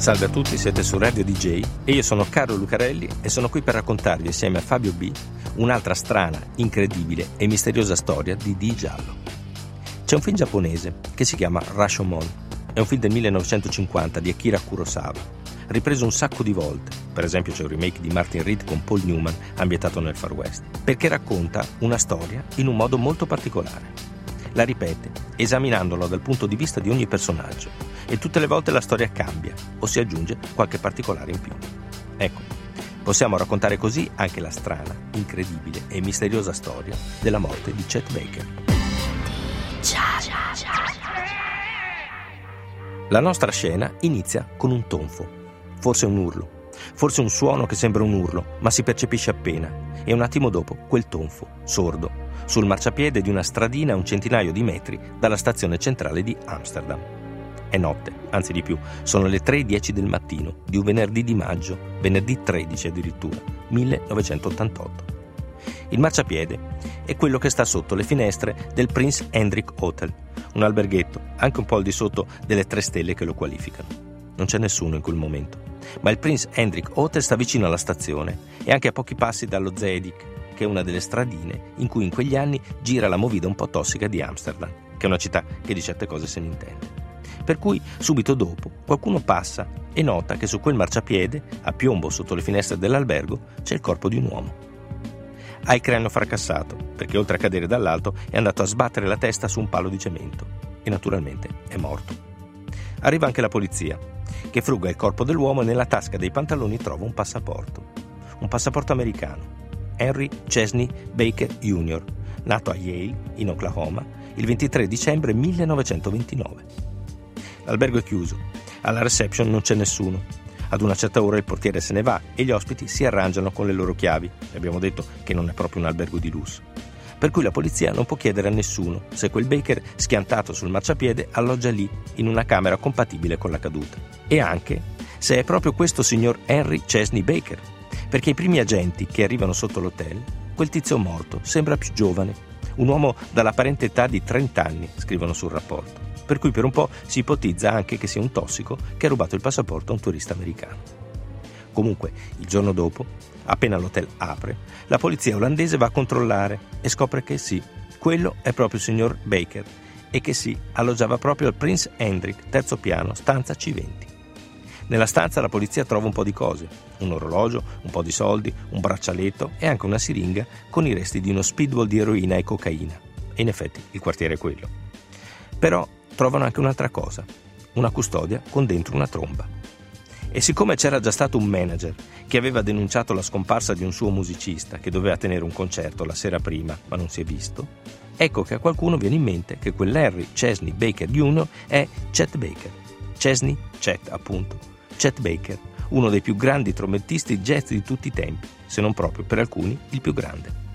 Salve a tutti, siete su Radio DJ e io sono Carlo Lucarelli e sono qui per raccontarvi insieme a Fabio B un'altra strana, incredibile e misteriosa storia di Di Giallo. C'è un film giapponese che si chiama Rashomon, è un film del 1950 di Akira Kurosawa, ripreso un sacco di volte, per esempio c'è un remake di Martin Reed con Paul Newman ambientato nel Far West, perché racconta una storia in un modo molto particolare. La ripete, esaminandolo dal punto di vista di ogni personaggio, e tutte le volte la storia cambia o si aggiunge qualche particolare in più. Ecco, possiamo raccontare così anche la strana, incredibile e misteriosa storia della morte di Chet Baker. La nostra scena inizia con un tonfo forse un urlo, forse un suono che sembra un urlo, ma si percepisce appena, e un attimo dopo quel tonfo, sordo, sul marciapiede di una stradina a un centinaio di metri dalla stazione centrale di Amsterdam. È notte, anzi di più, sono le 3.10 del mattino di un venerdì di maggio, venerdì 13 addirittura, 1988. Il marciapiede è quello che sta sotto le finestre del Prince Hendrik Hotel, un alberghetto anche un po' al di sotto delle tre stelle che lo qualificano. Non c'è nessuno in quel momento ma il Prince Hendrik Hotel sta vicino alla stazione e anche a pochi passi dallo Zedik, che è una delle stradine in cui in quegli anni gira la movida un po' tossica di Amsterdam, che è una città che di certe cose se ne intende. Per cui subito dopo qualcuno passa e nota che su quel marciapiede, a piombo sotto le finestre dell'albergo, c'è il corpo di un uomo. Ha il cranio fracassato, perché oltre a cadere dall'alto è andato a sbattere la testa su un palo di cemento e naturalmente è morto. Arriva anche la polizia, che fruga il corpo dell'uomo e nella tasca dei pantaloni trova un passaporto. Un passaporto americano. Henry Chesney Baker Jr., nato a Yale, in Oklahoma, il 23 dicembre 1929. L'albergo è chiuso. Alla reception non c'è nessuno. Ad una certa ora il portiere se ne va e gli ospiti si arrangiano con le loro chiavi. Abbiamo detto che non è proprio un albergo di lusso per cui la polizia non può chiedere a nessuno se quel Baker schiantato sul marciapiede alloggia lì, in una camera compatibile con la caduta. E anche se è proprio questo signor Henry Chesney Baker, perché i primi agenti che arrivano sotto l'hotel, quel tizio morto sembra più giovane, un uomo dall'apparente età di 30 anni, scrivono sul rapporto, per cui per un po' si ipotizza anche che sia un tossico che ha rubato il passaporto a un turista americano. Comunque, il giorno dopo, appena l'hotel apre, la polizia olandese va a controllare e scopre che sì, quello è proprio il signor Baker e che sì, alloggiava proprio al Prince Hendrik, terzo piano, stanza C20. Nella stanza la polizia trova un po' di cose, un orologio, un po' di soldi, un braccialetto e anche una siringa con i resti di uno speedball di eroina e cocaina. E in effetti il quartiere è quello. Però trovano anche un'altra cosa, una custodia con dentro una tromba. E siccome c'era già stato un manager che aveva denunciato la scomparsa di un suo musicista che doveva tenere un concerto la sera prima, ma non si è visto, ecco che a qualcuno viene in mente che quell'Harry Chesney Baker Jr. è Chet Baker. Chesney, Chet appunto. Chet Baker, uno dei più grandi trombettisti jazz di tutti i tempi, se non proprio per alcuni il più grande.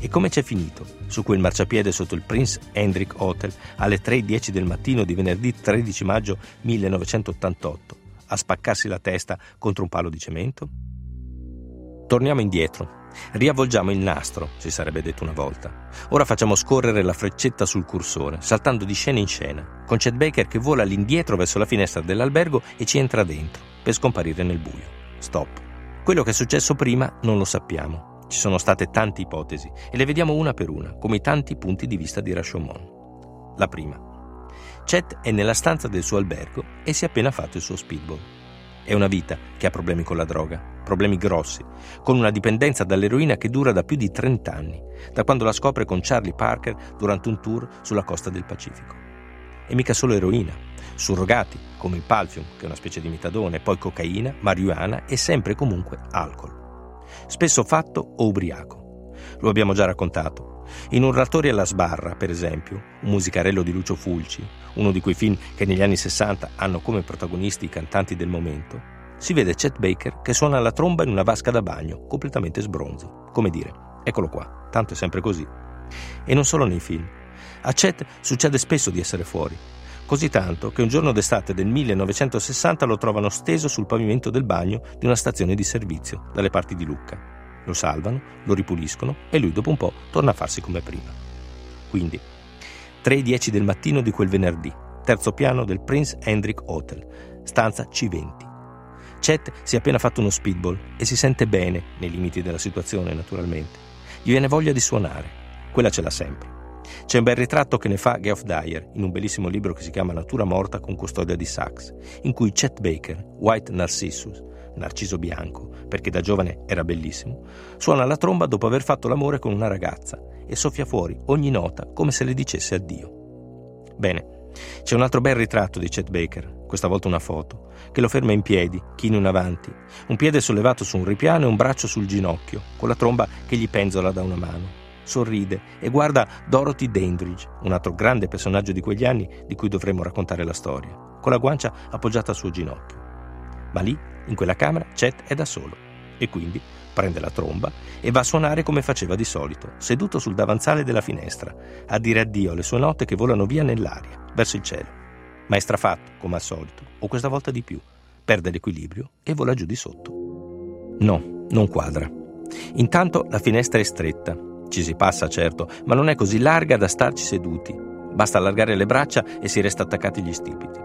E come c'è finito su quel marciapiede sotto il Prince Hendrik Hotel alle 3.10 del mattino di venerdì 13 maggio 1988? A spaccarsi la testa contro un palo di cemento? Torniamo indietro. Riavvolgiamo il nastro, si sarebbe detto una volta. Ora facciamo scorrere la freccetta sul cursore, saltando di scena in scena, con Chet Baker che vola all'indietro verso la finestra dell'albergo e ci entra dentro, per scomparire nel buio. Stop. Quello che è successo prima non lo sappiamo. Ci sono state tante ipotesi e le vediamo una per una, come i tanti punti di vista di Rashomon. La prima. Chet è nella stanza del suo albergo e si è appena fatto il suo speedball. È una vita che ha problemi con la droga, problemi grossi, con una dipendenza dall'eroina che dura da più di 30 anni, da quando la scopre con Charlie Parker durante un tour sulla costa del Pacifico. E mica solo eroina, surrogati come il Palfium, che è una specie di metadone, poi cocaina, marijuana e sempre e comunque alcol. Spesso fatto o ubriaco. Lo abbiamo già raccontato, in Un Rattori alla sbarra, per esempio, un musicarello di Lucio Fulci, uno di quei film che negli anni 60 hanno come protagonisti i cantanti del momento, si vede Chet Baker che suona la tromba in una vasca da bagno, completamente sbronzo. Come dire, eccolo qua, tanto è sempre così. E non solo nei film. A Chet succede spesso di essere fuori, così tanto che un giorno d'estate del 1960 lo trovano steso sul pavimento del bagno di una stazione di servizio dalle parti di Lucca. Lo salvano, lo ripuliscono e lui dopo un po' torna a farsi come prima. Quindi, 3.10 del mattino di quel venerdì, terzo piano del Prince Hendrik Hotel, stanza C20. Chet si è appena fatto uno speedball e si sente bene, nei limiti della situazione naturalmente. Gli viene voglia di suonare. Quella ce l'ha sempre. C'è un bel ritratto che ne fa Geoff Dyer in un bellissimo libro che si chiama Natura morta con custodia di Sachs, in cui Chet Baker, White Narcissus, Narciso bianco, perché da giovane era bellissimo, suona la tromba dopo aver fatto l'amore con una ragazza e soffia fuori ogni nota come se le dicesse addio. Bene, c'è un altro bel ritratto di Chet Baker, questa volta una foto, che lo ferma in piedi, chino in avanti, un piede sollevato su un ripiano e un braccio sul ginocchio, con la tromba che gli penzola da una mano. Sorride e guarda Dorothy Dandridge, un altro grande personaggio di quegli anni di cui dovremmo raccontare la storia, con la guancia appoggiata al suo ginocchio. Ma lì, in quella camera, Chet è da solo e quindi prende la tromba e va a suonare come faceva di solito, seduto sul davanzale della finestra, a dire addio alle sue note che volano via nell'aria, verso il cielo. Ma è strafatto, come al solito, o questa volta di più. Perde l'equilibrio e vola giù di sotto. No, non quadra. Intanto la finestra è stretta. Ci si passa, certo, ma non è così larga da starci seduti. Basta allargare le braccia e si resta attaccati gli stipiti.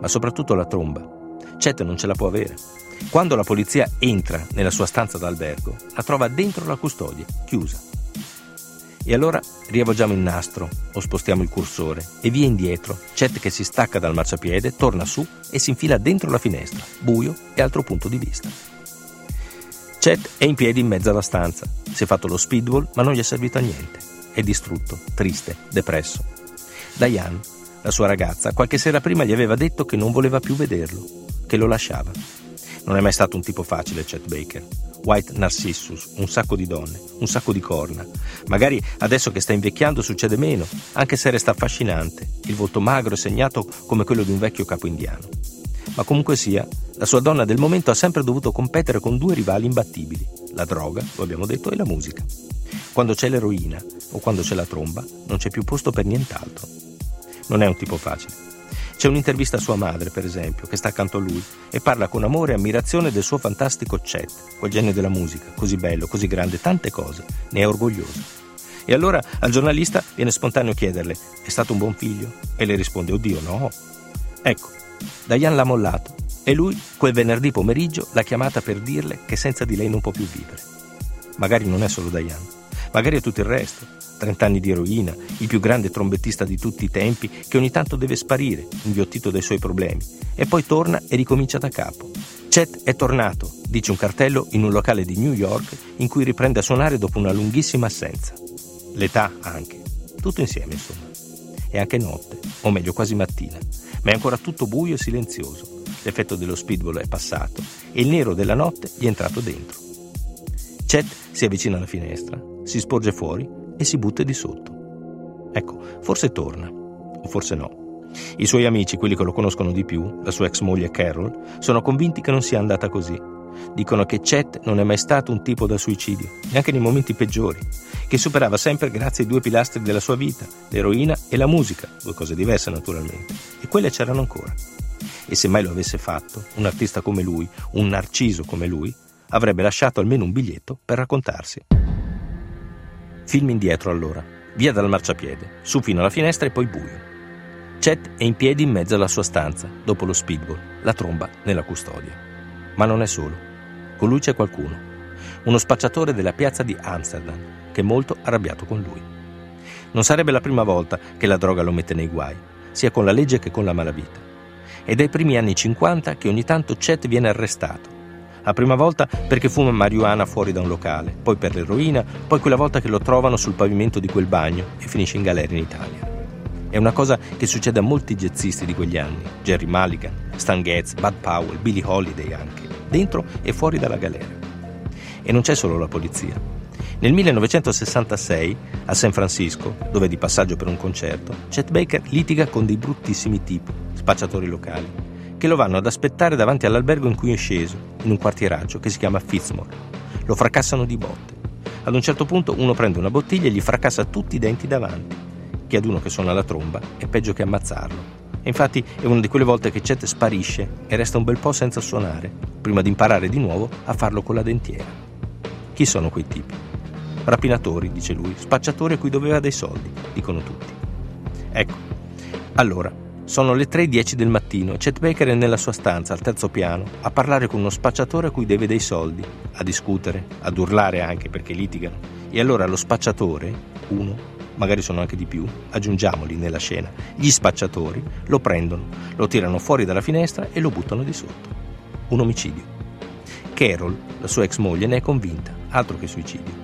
Ma soprattutto la tromba. Chet non ce la può avere. Quando la polizia entra nella sua stanza d'albergo, la trova dentro la custodia, chiusa. E allora riavvolgiamo il nastro o spostiamo il cursore e via indietro, Chet che si stacca dal marciapiede, torna su e si infila dentro la finestra, buio e altro punto di vista. Chet è in piedi in mezzo alla stanza, si è fatto lo speedball ma non gli è servito a niente. È distrutto, triste, depresso. Diane, la sua ragazza, qualche sera prima gli aveva detto che non voleva più vederlo, che lo lasciava. Non è mai stato un tipo facile Chet Baker. White Narcissus, un sacco di donne, un sacco di corna. Magari adesso che sta invecchiando succede meno, anche se resta affascinante, il volto magro e segnato come quello di un vecchio capo indiano. Ma comunque sia, la sua donna del momento ha sempre dovuto competere con due rivali imbattibili, la droga, lo abbiamo detto, e la musica. Quando c'è l'eroina o quando c'è la tromba, non c'è più posto per nient'altro. Non è un tipo facile. C'è un'intervista a sua madre, per esempio, che sta accanto a lui e parla con amore e ammirazione del suo fantastico Chet, quel genio della musica, così bello, così grande, tante cose, ne è orgoglioso. E allora al giornalista viene spontaneo chiederle: è stato un buon figlio? E le risponde: Oddio, no. Ecco, Diane l'ha mollato e lui, quel venerdì pomeriggio, l'ha chiamata per dirle che senza di lei non può più vivere. Magari non è solo Diane, magari è tutto il resto 30 anni di eroina, il più grande trombettista di tutti i tempi, che ogni tanto deve sparire, inghiottito dai suoi problemi, e poi torna e ricomincia da capo. Chet è tornato, dice un cartello in un locale di New York in cui riprende a suonare dopo una lunghissima assenza. L'età anche. Tutto insieme, insomma. È anche notte, o meglio quasi mattina, ma è ancora tutto buio e silenzioso. L'effetto dello speedball è passato e il nero della notte gli è entrato dentro. Chet si avvicina alla finestra, si sporge fuori e si butta di sotto. Ecco, forse torna, o forse no. I suoi amici, quelli che lo conoscono di più, la sua ex moglie Carol, sono convinti che non sia andata così. Dicono che Chet non è mai stato un tipo da suicidio, neanche nei momenti peggiori, che superava sempre grazie ai due pilastri della sua vita, l'eroina e la musica, due cose diverse naturalmente, e quelle c'erano ancora. E se mai lo avesse fatto, un artista come lui, un narciso come lui, avrebbe lasciato almeno un biglietto per raccontarsi. Film indietro allora, via dal marciapiede, su fino alla finestra e poi buio. Chet è in piedi in mezzo alla sua stanza, dopo lo speedball, la tromba nella custodia. Ma non è solo. Con lui c'è qualcuno. Uno spacciatore della piazza di Amsterdam, che è molto arrabbiato con lui. Non sarebbe la prima volta che la droga lo mette nei guai, sia con la legge che con la malavita. È dai primi anni 50 che ogni tanto Chet viene arrestato la prima volta perché fuma marijuana fuori da un locale, poi per l'eroina, poi quella volta che lo trovano sul pavimento di quel bagno e finisce in galera in Italia. È una cosa che succede a molti jazzisti di quegli anni, Jerry Mulligan, Stan Getz, Bud Powell, Billie Holiday anche, dentro e fuori dalla galera. E non c'è solo la polizia. Nel 1966, a San Francisco, dove è di passaggio per un concerto, Chet Baker litiga con dei bruttissimi tipi, spacciatori locali, che lo vanno ad aspettare davanti all'albergo in cui è sceso, in un quartieraggio che si chiama Fitzmore. Lo fracassano di botte. Ad un certo punto uno prende una bottiglia e gli fracassa tutti i denti davanti, che ad uno che suona la tromba è peggio che ammazzarlo. E infatti è una di quelle volte che Chet sparisce e resta un bel po' senza suonare, prima di imparare di nuovo a farlo con la dentiera. Chi sono quei tipi? Rapinatori, dice lui, spacciatori a cui doveva dei soldi, dicono tutti. Ecco, allora, sono le 3.10 del mattino e Chet Baker è nella sua stanza al terzo piano a parlare con uno spacciatore a cui deve dei soldi, a discutere, ad urlare anche perché litigano. E allora lo spacciatore, uno, magari sono anche di più, aggiungiamoli nella scena, gli spacciatori lo prendono, lo tirano fuori dalla finestra e lo buttano di sotto. Un omicidio. Carol, la sua ex moglie, ne è convinta, altro che suicidio.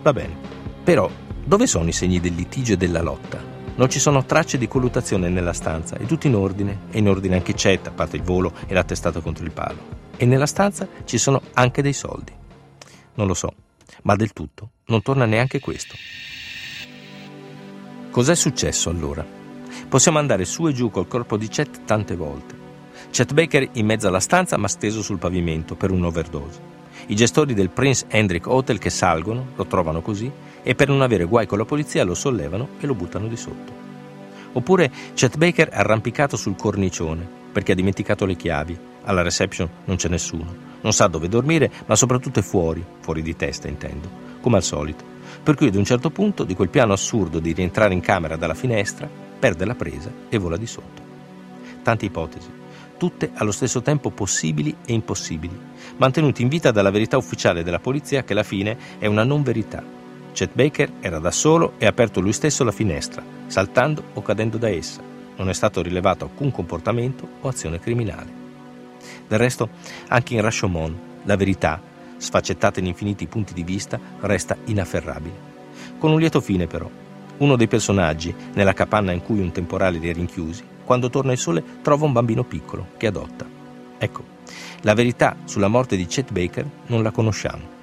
Va bene. Però, dove sono i segni del litigio e della lotta? Non ci sono tracce di colluttazione nella stanza, è tutto in ordine, è in ordine anche Chet, a parte il volo e la testata contro il palo. E nella stanza ci sono anche dei soldi. Non lo so, ma del tutto non torna neanche questo. Cos'è successo allora? Possiamo andare su e giù col corpo di Chet tante volte. Chet Baker in mezzo alla stanza ma steso sul pavimento per un'overdose. I gestori del Prince Hendrik Hotel che salgono, lo trovano così e per non avere guai con la polizia lo sollevano e lo buttano di sotto. Oppure Chet Baker arrampicato sul cornicione perché ha dimenticato le chiavi. Alla reception non c'è nessuno. Non sa dove dormire, ma soprattutto è fuori, fuori di testa intendo, come al solito per cui ad un certo punto di quel piano assurdo di rientrare in camera dalla finestra perde la presa e vola di sotto. Tante ipotesi, tutte allo stesso tempo possibili e impossibili, mantenute in vita dalla verità ufficiale della polizia che alla fine è una non verità. Chet Baker era da solo e ha aperto lui stesso la finestra, saltando o cadendo da essa. Non è stato rilevato alcun comportamento o azione criminale. Del resto, anche in Rashomon, la verità sfaccettata in infiniti punti di vista, resta inafferrabile. Con un lieto fine però. Uno dei personaggi, nella capanna in cui un temporale li ha rinchiusi, quando torna il sole trova un bambino piccolo che adotta. Ecco, la verità sulla morte di Chet Baker non la conosciamo.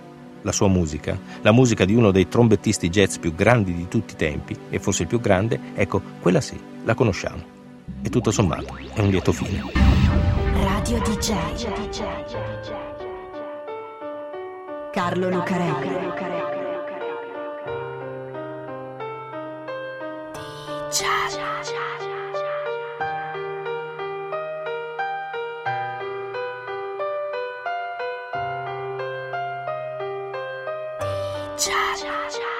La sua musica, la musica di uno dei trombettisti jazz più grandi di tutti i tempi, e forse il più grande, ecco, quella sì, la conosciamo. E tutto sommato è un lieto fine. Radio DJ. Carlo Lucarelli. DJ. 恰恰恰